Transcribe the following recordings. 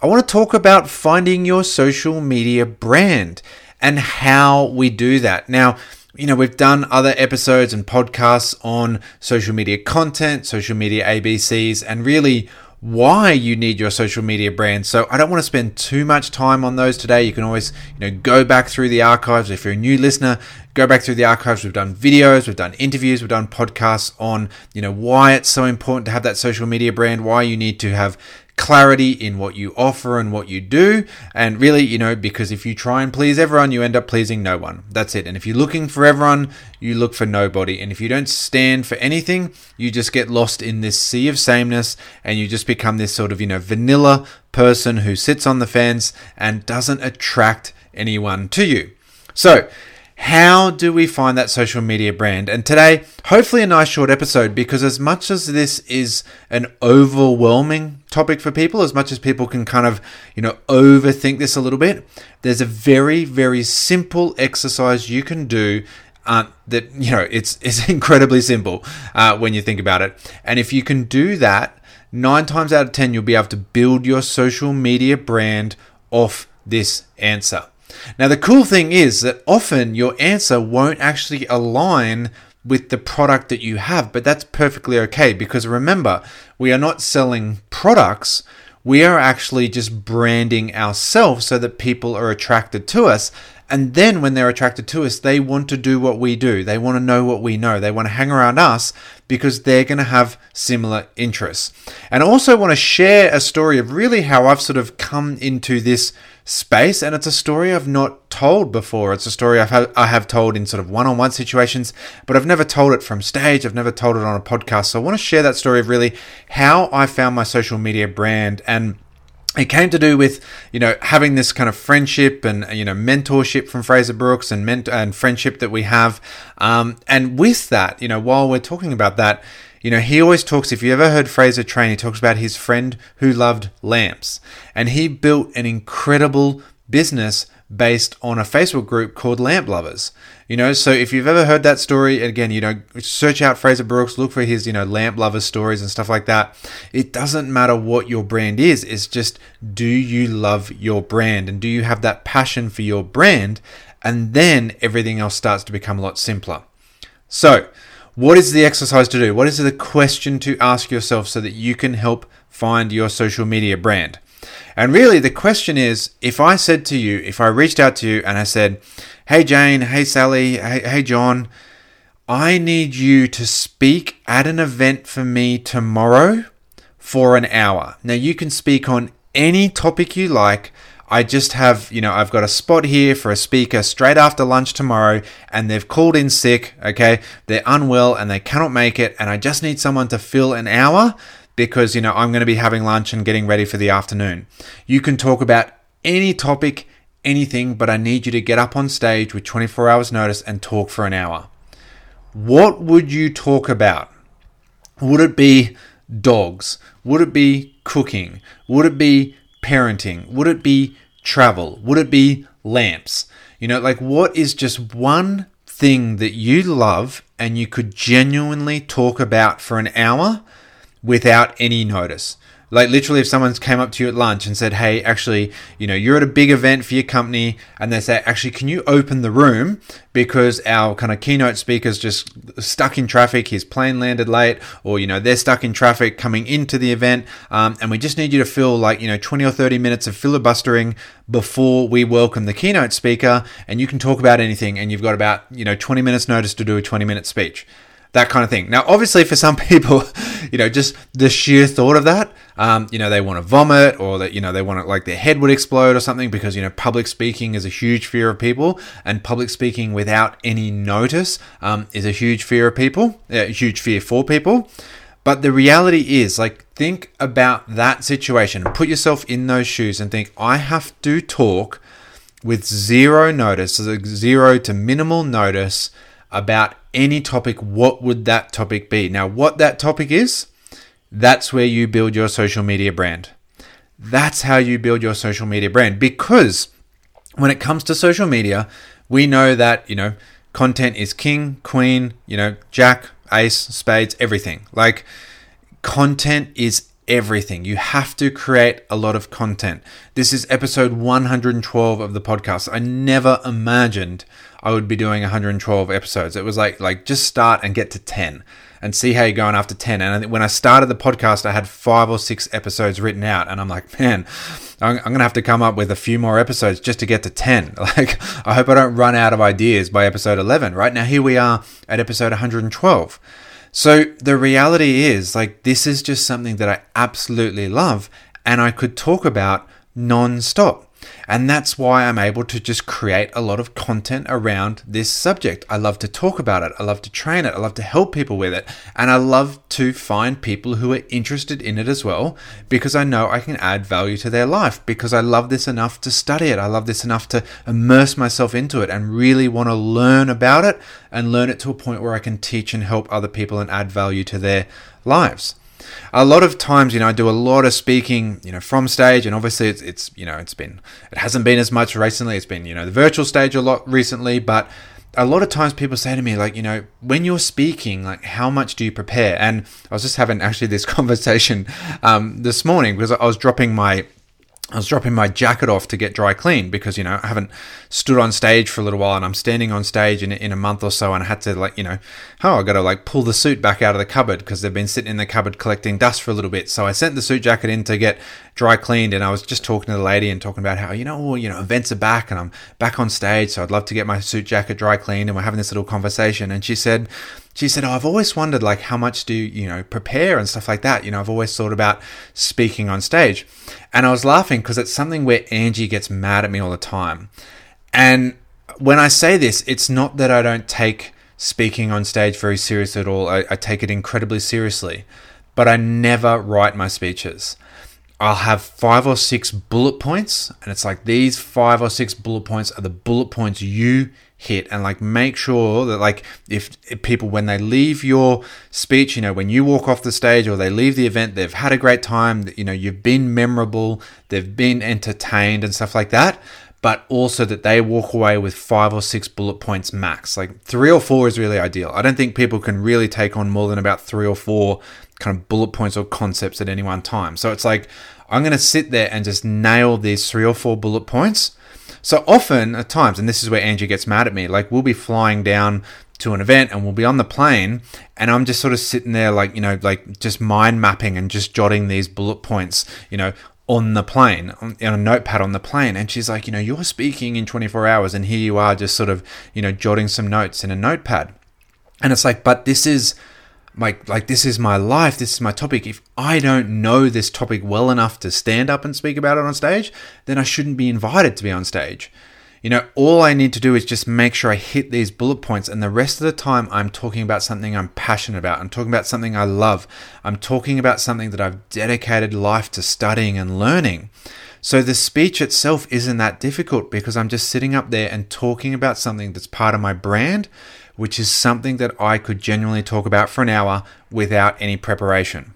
I want to talk about finding your social media brand and how we do that. Now, you know, we've done other episodes and podcasts on social media content, social media ABCs, and really why you need your social media brand. So I don't want to spend too much time on those today. You can always, you know, go back through the archives. If you're a new listener, go back through the archives. We've done videos, we've done interviews, we've done podcasts on, you know, why it's so important to have that social media brand, why you need to have clarity in what you offer and what you do. And really, you know, because if you try and please everyone, you end up pleasing no one. That's it. And if you're looking for everyone, you look for nobody. And if you don't stand for anything, you just get lost in this sea of sameness and you just become this sort of, you know, vanilla person who sits on the fence and doesn't attract anyone to you. So, how do we find that social media brand? And today, hopefully, a nice short episode because, as much as this is an overwhelming topic for people, as much as people can kind of, you know, overthink this a little bit, there's a very, very simple exercise you can do uh, that you know it's it's incredibly simple uh, when you think about it. And if you can do that, nine times out of ten, you'll be able to build your social media brand off this answer. Now, the cool thing is that often your answer won't actually align with the product that you have, but that's perfectly okay because remember, we are not selling products. We are actually just branding ourselves so that people are attracted to us. And then when they're attracted to us, they want to do what we do. They want to know what we know. They want to hang around us because they're going to have similar interests. And I also want to share a story of really how I've sort of come into this space and it's a story I've not told before. It's a story I've had, I have told in sort of one-on-one situations, but I've never told it from stage. I've never told it on a podcast. So I want to share that story of really how I found my social media brand and it came to do with you know having this kind of friendship and you know mentorship from Frazer Brooks and ment- and friendship that we have um, and with that you know while we're talking about that you know he always talks if you ever heard Frazer train he talks about his friend who loved lamps and he built an incredible business based on a Facebook group called Lamp Lovers. You know, so if you've ever heard that story, again, you know, search out Frazer Brooks, look for his, you know, Lamp Lovers stories and stuff like that. It doesn't matter what your brand is, it's just do you love your brand and do you have that passion for your brand? And then everything else starts to become a lot simpler. So, what is the exercise to do? What is the question to ask yourself so that you can help find your social media brand? And really, the question is if I said to you, if I reached out to you and I said, Hey Jane, hey Sally, hey, hey John, I need you to speak at an event for me tomorrow for an hour. Now, you can speak on any topic you like. I just have, you know, I've got a spot here for a speaker straight after lunch tomorrow, and they've called in sick, okay? They're unwell and they cannot make it, and I just need someone to fill an hour because, you know, I'm going to be having lunch and getting ready for the afternoon. You can talk about any topic, anything, but I need you to get up on stage with 24 hours notice and talk for an hour. What would you talk about? Would it be dogs? Would it be cooking? Would it be parenting? Would it be travel? Would it be lamps? You know, like what is just one thing that you love and you could genuinely talk about for an hour without any notice. Like literally, if someone came up to you at lunch and said, "Hey, actually, you know, you're at a big event for your company," and they say, "Actually, can you open the room because our kind of keynote speaker's just stuck in traffic. His plane landed late, or you know, they're stuck in traffic coming into the event, um, and we just need you to fill like you know 20 or 30 minutes of filibustering before we welcome the keynote speaker, and you can talk about anything, and you've got about you know 20 minutes notice to do a 20 minute speech." That kind of thing. Now, obviously, for some people, you know, just the sheer thought of that, um, you know, they want to vomit or that, you know, they want to, like, their head would explode or something because, you know, public speaking is a huge fear of people and public speaking without any notice um, is a huge fear of people, a huge fear for people. But the reality is, like, think about that situation, put yourself in those shoes and think, I have to talk with zero notice, zero to minimal notice about any topic, what would that topic be? Now, what that topic is, that's where you build your social media brand. That's how you build your social media brand because when it comes to social media, we know that, you know, content is king, queen, you know, jack, ace, spades, everything. Like, content is everything. You have to create a lot of content. This is episode 112 of the podcast. I never imagined I would be doing 112 episodes. It was like like just start and get to 10 and see how you're going after 10. And when I started the podcast, I had five or six episodes written out, and I'm like, man, I'm, I'm going to have to come up with a few more episodes just to get to 10. Like, I hope I don't run out of ideas by episode 11. Right now, here we are at episode 112. So the reality is, like, this is just something that I absolutely love, and I could talk about non stop. And that's why I'm able to just create a lot of content around this subject. I love to talk about it. I love to train it. I love to help people with it. And I love to find people who are interested in it as well because I know I can add value to their life because I love this enough to study it. I love this enough to immerse myself into it and really want to learn about it and learn it to a point where I can teach and help other people and add value to their lives a lot of times, you know, I do a lot of speaking, you know, from stage, and obviously it's, it's, you know, it's been, it hasn't been as much recently. It's been, you know, the virtual stage a lot recently, but a lot of times people say to me, like, you know, when you're speaking, like, how much do you prepare? And I was just having actually this conversation um, this morning because I was dropping my I was dropping my jacket off to get dry cleaned because, you know, I haven't stood on stage for a little while and I'm standing on stage in, in a month or so and I had to, like, you know, oh, I got to, like, pull the suit back out of the cupboard because they've been sitting in the cupboard collecting dust for a little bit. So I sent the suit jacket in to get dry cleaned and I was just talking to the lady and talking about how, you know, well, you know, events are back and I'm back on stage. So I'd love to get my suit jacket dry cleaned and we're having this little conversation. And she said, she said, oh, I've always wondered, like, how much do you, know, prepare and stuff like that. You know, I've always thought about speaking on stage. And I was laughing because it's something where Angie gets mad at me all the time. And when I say this, it's not that I don't take speaking on stage very seriously at all. I, I take it incredibly seriously. But I never write my speeches. I'll have five or six bullet points, and it's like these five or six bullet points are the bullet points you hit. And like make sure that like if, if, people when they leave your speech you know when you walk off the stage or they leave the event they've had a great time you know you've been memorable they've been entertained and stuff like that but also that they walk away with five or six bullet points max. Like three or four is really ideal. I don't think people can really take on more than about three or four kind of bullet points or concepts at any one time so it's like i'm going to sit there and just nail these three or four bullet points so often at times, and this is where Angie gets mad at me, like we'll be flying down to an event and we'll be on the plane and I'm just sort of sitting there like, you know, like just mind mapping and just jotting these bullet points, you know, on the plane, on, on, a notepad on the plane. And she's like, you know, you're speaking in 24 hours and here you are just sort of, you know, jotting some notes in a notepad. And it's like, but this is my like this is my life this is my topic. If i don't know this topic well enough to stand up and speak about it on stage then i shouldn't be invited to be on stage. You know all i need to do is just make sure i hit these bullet points and the rest of the time i'm talking about something i'm passionate about. I'm talking about something i love. I'm talking about something that i've dedicated life to studying and learning. So the speech itself isn't that difficult because i'm just sitting up there and talking about something that's part of my brand which is something that I could genuinely talk about for an hour without any preparation.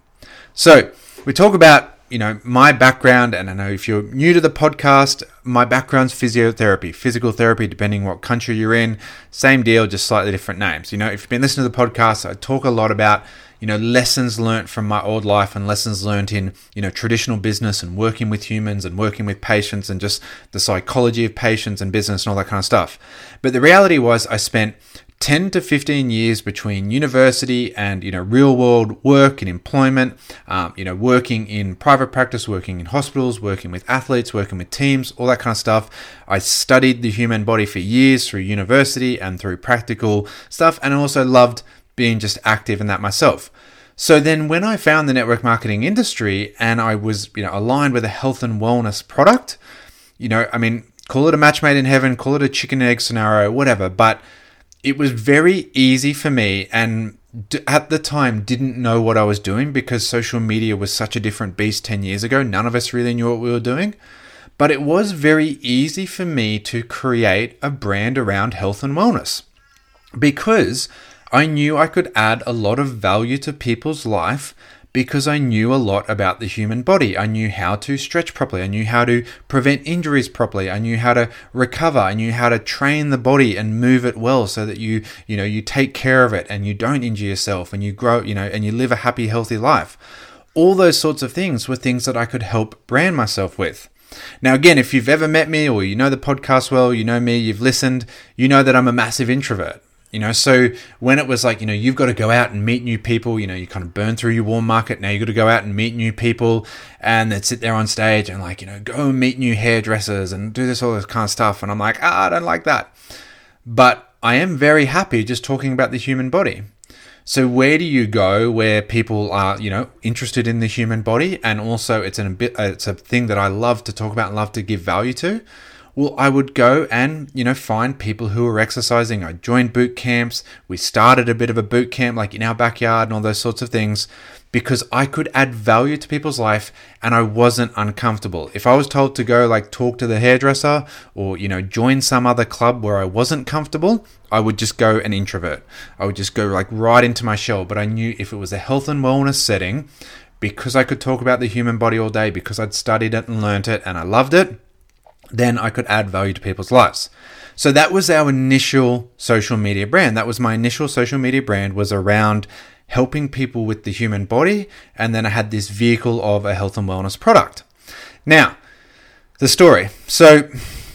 So, we talk about, you know, my background, and I know if you're new to the podcast, my background's physiotherapy, physical therapy, depending what country you're in. Same deal, just slightly different names. You know, if you've been listening to the podcast, I talk a lot about you know lessons learnt from my old life and lessons learnt in you know traditional business and working with humans and working with patients and just the psychology of patients and business and all that kind of stuff but the reality was i spent 10 to 15 years between university and you know real world work and employment um, you know working in private practice working in hospitals working with athletes working with teams all that kind of stuff. I studied the human body for years through university and through practical stuff and also loved being just active in that myself. So then when i found the network marketing industry and i was you know aligned with a health and wellness product you know i mean call it a match made in heaven call it a chicken egg scenario whatever but it was very easy for me and at the time didn't know what I was doing because social media was such a different beast 10 years ago. None of us really knew what we were doing. But it was very easy for me to create a brand around health and wellness because I knew I could add a lot of value to people's life because I knew a lot about the human body. I knew how to stretch properly. I knew how to prevent injuries properly. I knew how to recover. I knew how to train the body and move it well so that you, you know, you take care of it and you don't injure yourself and you grow, you know, and you live a happy, healthy life. All those sorts of things were things that I could help brand myself with. Now, again, if you've ever met me or you know the podcast well, you know me, you've listened, you know that I'm a massive introvert. You know, so when it was like, you know, you've got to go out and meet new people, you know, you kind of burn through your warm market. Now you've got to go out and meet new people and then sit there on stage and like, you know, go meet new hairdressers and do this, all this kind of stuff. And I'm like, ah, I don't like that. But I am very happy just talking about the human body. So where do you go where people are, you know, interested in the human body, and also it's an it's a thing that I love to talk about and love to give value to well, I would go and, you know, find people who were exercising. I joined boot camps. We started a bit of a boot camp like in our backyard and all those sorts of things because I could add value to people's life and I wasn't uncomfortable. If I was told to go like talk to the hairdresser or, you know, join some other club where I wasn't comfortable, I would just go an introvert. I would just go like right into my shell. But I knew if it was a health and wellness setting, because I could talk about the human body all day, because I'd studied it and learnt it and I loved it, then I could add value to people's lives. So that was our initial social media brand. That was my initial social media brand was around helping people with the human body and then I had this vehicle of a health and wellness product. Now, the story. So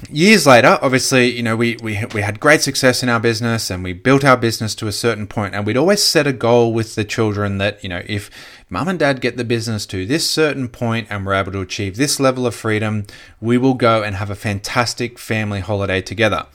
years later, obviously, you know, we, we, we had great success in our business and we built our business to a certain point and we'd always set a goal with the children that, you know, if mum and dad get the business to this certain point and we're able to achieve this level of freedom, we will go and have a fantastic family holiday together.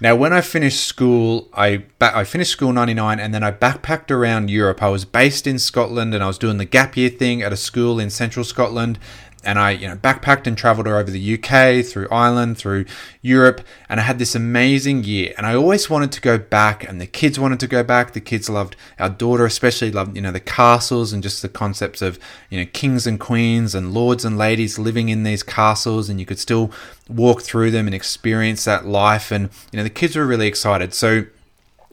Now, when I finished school, I, I finished school 99 and then I backpacked around Europe. I was based in Scotland and I was doing the gap year thing at a school in central Scotland and I, you know, backpacked and traveled all over the UK, through Ireland, through Europe, and I had this amazing year. And I always wanted to go back, and the kids wanted to go back. The kids loved our daughter, especially loved, you know, the castles and just the concepts of, you know, kings and queens and lords and ladies living in these castles, and you could still walk through them and experience that life. And you know, the kids were really excited. So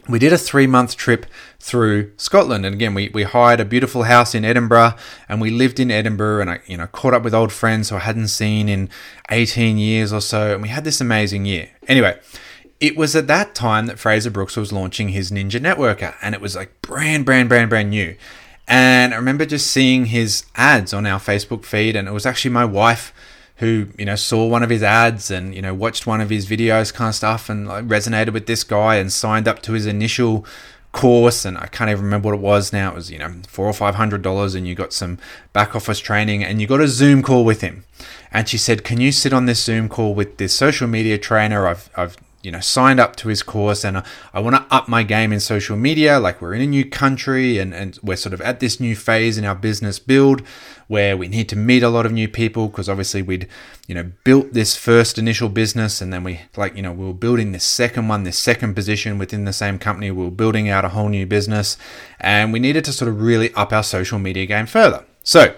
we did a three month trip through Scotland. And again, we, we hired a beautiful house in Edinburgh and we lived in Edinburgh and I, you know, caught up with old friends who I hadn't seen in 18 years or so. And we had this amazing year. Anyway, it was at that time that Frazer Brooks was launching his Ninja Networker and it was like brand, brand, brand, brand new. And I remember just seeing his ads on our Facebook feed and it was actually my wife who you know saw one of his ads and you know watched one of his videos kind of stuff and like, resonated with this guy and signed up to his initial course. And I can't even remember what it was now. It was you know four or five hundred dollars and you got some back office training and you got a zoom call with him. And she said can you sit on this zoom call with this social media trainer? I've, I've you know signed up to his course and I, I want to up my game in social media. Like we're in a new country and, and we're sort of at this new phase in our business build where we need to meet a lot of new people because obviously we'd you know built this first initial business and then we like you know we were building this second one this second position within the same company we were building out a whole new business and we needed to sort of really up our social media game further so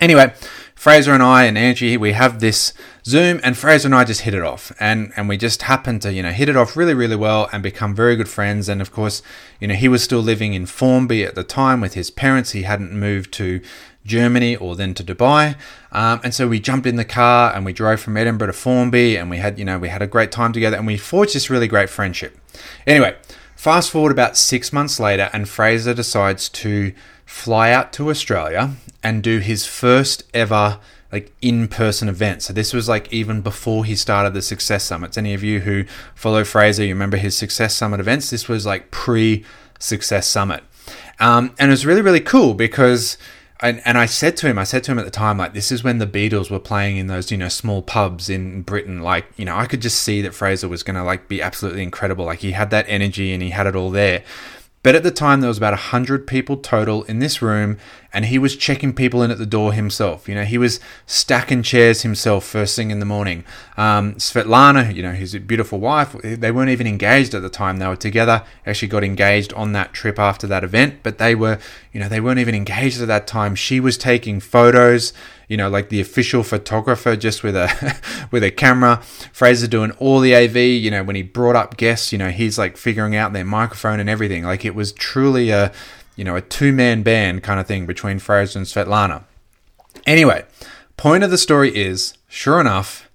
anyway Frazer and I and Angie, we have this Zoom, and Frazer and I just hit it off, and and we just happened to you know hit it off really really well and become very good friends. And of course, you know he was still living in Formby at the time with his parents. He hadn't moved to Germany or then to Dubai, um, and so we jumped in the car and we drove from Edinburgh to Formby, and we had you know we had a great time together, and we forged this really great friendship. Anyway, fast forward about six months later, and Frazer decides to fly out to Australia and do his first ever like in-person event. So this was like even before he started the Success Summits. Any of you who follow Frazer, you remember his Success Summit events. This was like pre-Success Summit, um, and it was really really cool because. And, and I said to him, I said to him at the time, like, this is when the Beatles were playing in those, you know, small pubs in Britain. Like, you know, I could just see that Frazer was going to, like, be absolutely incredible. Like, he had that energy and he had it all there. But at the time, there was about 100 people total in this room, and he was checking people in at the door himself. You know, he was stacking chairs himself first thing in the morning. Um, Svetlana, you know, his beautiful wife, they weren't even engaged at the time. They were together, actually got engaged on that trip after that event, but they were, you know, they weren't even engaged at that time. She was taking photos you know, like the official photographer just with a with a camera. Frazer doing all the AV, you know, when he brought up guests, you know, he's like figuring out their microphone and everything. Like it was truly a, you know, a two-man band kind of thing between Frazer and Svetlana. Anyway, point of the story is, sure enough,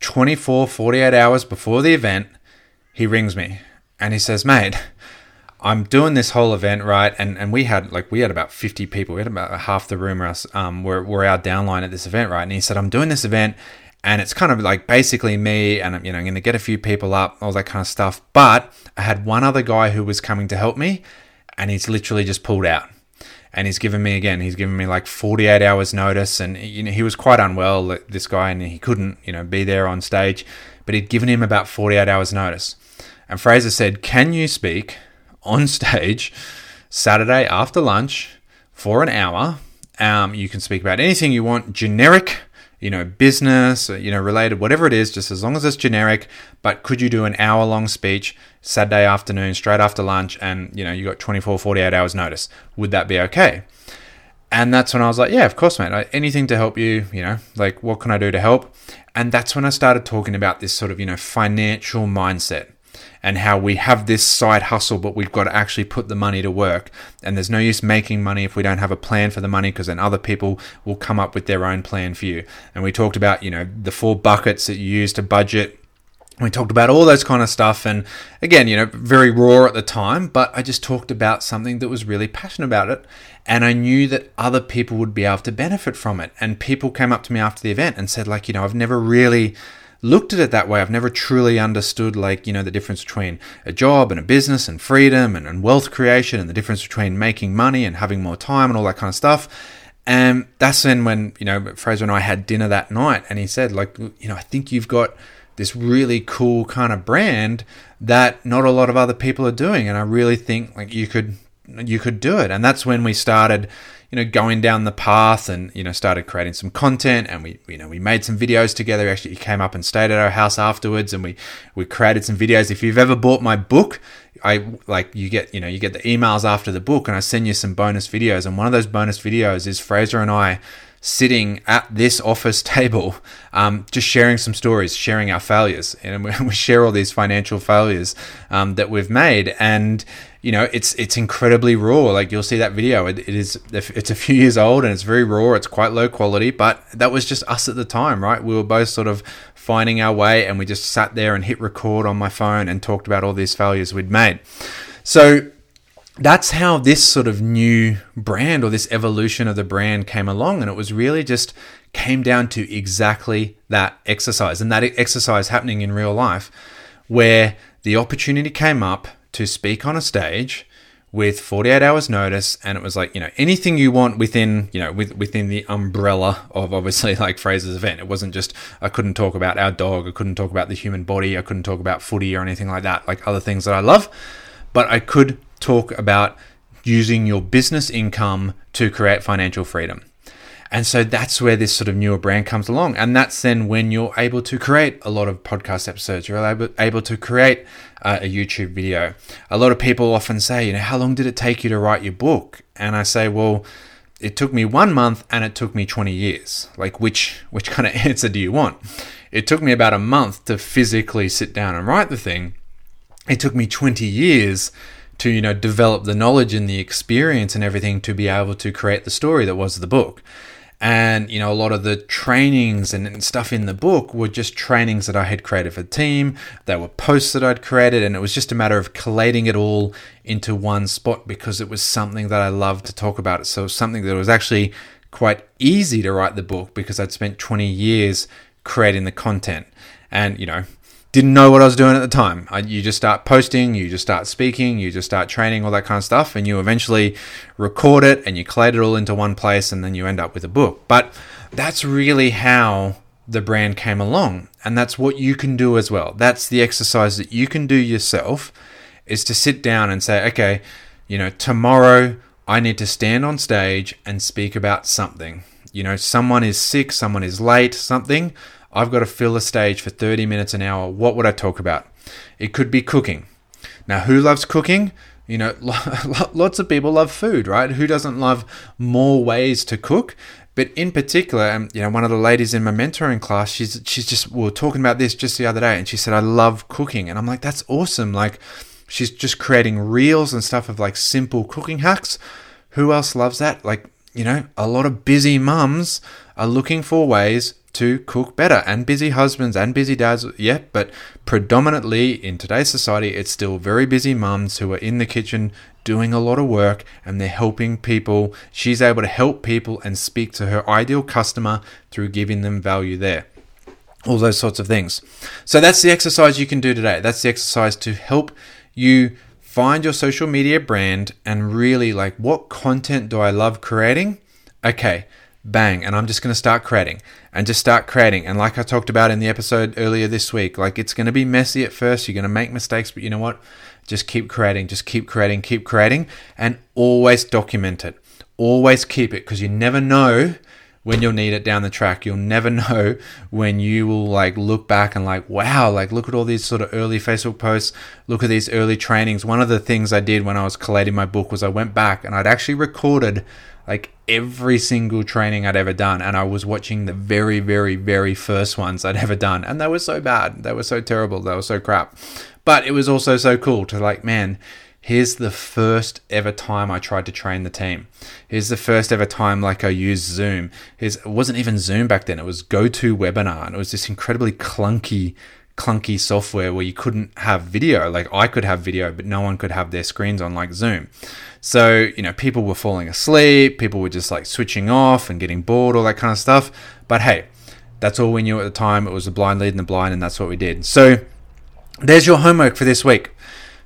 24, 48 hours before the event, he rings me and he says, mate, I'm doing this whole event right, and, and we had like we had about 50 people. We had about half the room us um were, were our downline at this event, right? And he said, I'm doing this event, and it's kind of like basically me, and I'm you know I'm going to get a few people up, all that kind of stuff. But I had one other guy who was coming to help me, and he's literally just pulled out. And he's given me again. He's given me like 48 hours notice, and you know he was quite unwell, this guy, and he couldn't, you know, be there on stage. But he'd given him about 48 hours notice. And Frazer said, "Can you speak?" On stage Saturday after lunch for an hour. Um, you can speak about anything you want, generic, you know, business, you know, related, whatever it is, just as long as it's generic. But could you do an hour long speech Saturday afternoon, straight after lunch, and, you know, you got 24, 48 hours notice? Would that be okay? And that's when I was like, yeah, of course, mate. Anything to help you, you know, like what can I do to help? And that's when I started talking about this sort of, you know, financial mindset and how we have this side hustle, but we've got to actually put the money to work. And there's no use making money if we don't have a plan for the money because then other people will come up with their own plan for you. And we talked about, you know, the four buckets that you use to budget we talked about all those kind of stuff and again you know very raw at the time but i just talked about something that was really passionate about it and i knew that other people would be able to benefit from it and people came up to me after the event and said like you know i've never really looked at it that way. I've never truly understood, like, you know, the difference between a job and a business and freedom and, and wealth creation and the difference between making money and having more time and all that kind of stuff. And that's then when, you know, Frazer and I had dinner that night and he said, like, you know, I think you've got this really cool kind of brand that not a lot of other people are doing. And I really think like you could you could do it. And that's when we started, you know, going down the path and, you know, started creating some content and we, you know, we made some videos together. Actually, he came up and stayed at our house afterwards and we, we created some videos. If you've ever bought my book, I like you get, you know, you get the emails after the book and I send you some bonus videos. And one of those bonus videos is Frazer and I sitting at this office table, um, just sharing some stories, sharing our failures. And we share all these financial failures um, that we've made. And you know, it's it's incredibly raw. Like you'll see that video. It, it is it's a few years old and it's very raw. It's quite low quality, but that was just us at the time, right? We were both sort of finding our way, and we just sat there and hit record on my phone and talked about all these failures we'd made. So that's how this sort of new brand or this evolution of the brand came along, and it was really just came down to exactly that exercise and that exercise happening in real life, where the opportunity came up to speak on a stage with 48 hours notice and it was like you know anything you want within you know with, within the umbrella of obviously like Frazer's event. It wasn't just I couldn't talk about our dog I couldn't talk about the human body I couldn't talk about footy or anything like that like other things that I love. But I could talk about using your business income to create financial freedom and so that's where this sort of newer brand comes along. And that's then when you're able to create a lot of podcast episodes, you're able, able to create uh, a YouTube video. A lot of people often say, you know, how long did it take you to write your book? And I say, well, it took me one month and it took me 20 years. Like, which, which kind of answer do you want? It took me about a month to physically sit down and write the thing. It took me 20 years to you know develop the knowledge and the experience and everything to be able to create the story that was the book and, you know, a lot of the trainings and stuff in the book were just trainings that I had created for the team. They were posts that I'd created. And it was just a matter of collating it all into one spot because it was something that I loved to talk about. So something that was actually quite easy to write the book because I'd spent 20 years creating the content. And, you know, didn't know what I was doing at the time. I, you just start posting, you just start speaking, you just start training, all that kind of stuff, and you eventually record it and you collate it all into one place, and then you end up with a book. But that's really how the brand came along, and that's what you can do as well. That's the exercise that you can do yourself is to sit down and say, okay, you know, tomorrow I need to stand on stage and speak about something. You know, someone is sick, someone is late, something. I've got to fill the stage for 30 minutes an hour. What would I talk about? It could be cooking. Now, who loves cooking? You know, lots of people love food, right? Who doesn't love more ways to cook? But in particular, um, you know, one of the ladies in my mentoring class, she's she's just we were talking about this just the other day, and she said, "I love cooking," and I'm like, "That's awesome!" Like, she's just creating reels and stuff of like simple cooking hacks. Who else loves that? Like, you know, a lot of busy mums are looking for ways to cook better and busy husbands and busy dads yeah but predominantly in today's society it's still very busy mums who are in the kitchen doing a lot of work and they're helping people. She's able to help people and speak to her ideal customer through giving them value there. All those sorts of things. So that's the exercise you can do today. That's the exercise to help you find your social media brand and really like what content do i love creating? Okay bang and i'm just going to start creating and just start creating and like i talked about in the episode earlier this week like it's going to be messy at first you're going to make mistakes but you know what? Just keep creating just keep creating keep creating and always document it. Always keep it because you never know when you'll need it down the track. You'll never know when you will like look back and like wow like look at all these sort of early facebook posts. Look at these early trainings. One of the things i did when i was collating my book was i went back and i'd actually recorded like every single training I'd ever done. And I was watching the very, very, very first ones I'd ever done. And they were so bad. They were so terrible. They were so crap. But it was also so cool to like, man, here's the first ever time I tried to train the team. Here's the first ever time like I used Zoom. Here's, it wasn't even Zoom back then. It was GoToWebinar. And it was this incredibly clunky clunky software where you couldn't have video. Like I could have video, but no one could have their screens on like Zoom. So, you know, people were falling asleep, people were just like switching off and getting bored, all that kind of stuff. But hey, that's all we knew at the time. It was the blind leading the blind, and that's what we did. So, there's your homework for this week.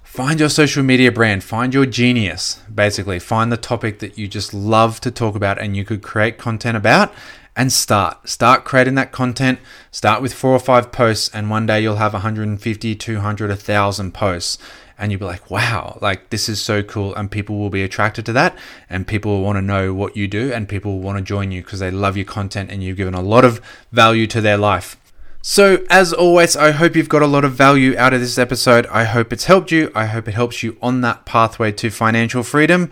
Find your social media brand, find your genius, basically. Find the topic that you just love to talk about and you could create content about and start. Start creating that content. Start with four or five posts, and one day you'll have 150, 200, 1,000 posts and you'll be like, wow, like this is so cool. And people will be attracted to that. And people will want to know what you do. And people will want to join you because they love your content and you've given a lot of value to their life. So, as always, I hope you've got a lot of value out of this episode. I hope it's helped you. I hope it helps you on that pathway to financial freedom.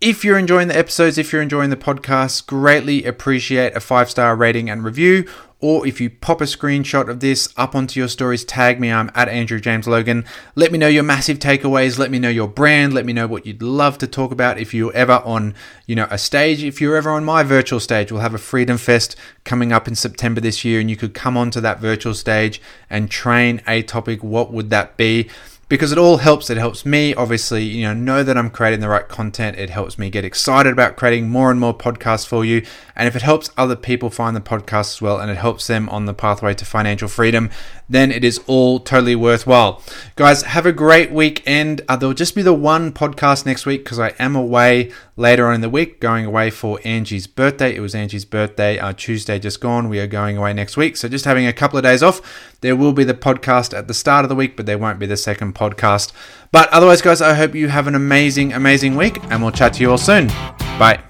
If you're enjoying the episodes, if you're enjoying the podcast, greatly appreciate a five star rating and review or if you pop a screenshot of this up onto your stories, tag me. I'm at Andrew James Logan. Let me know your massive takeaways. Let me know your brand. Let me know what you'd love to talk about. If you're ever on, you know, a stage, if you're ever on my virtual stage, we'll have a Freedom Fest coming up in September this year, and you could come onto that virtual stage and train a topic. What would that be? Because it all helps. It helps me, obviously, you know, know that I'm creating the right content. It helps me get excited about creating more and more podcasts for you. And if it helps other people find the podcast as well and it helps them on the pathway to financial freedom, then it is all totally worthwhile. Guys, have a great weekend. Uh, there'll just be the one podcast next week because I am away later on in the week, going away for Angie's birthday. It was Angie's birthday uh, Tuesday just gone. We are going away next week. So just having a couple of days off. There will be the podcast at the start of the week, but there won't be the second podcast. But otherwise, guys, I hope you have an amazing, amazing week and we'll chat to you all soon. Bye.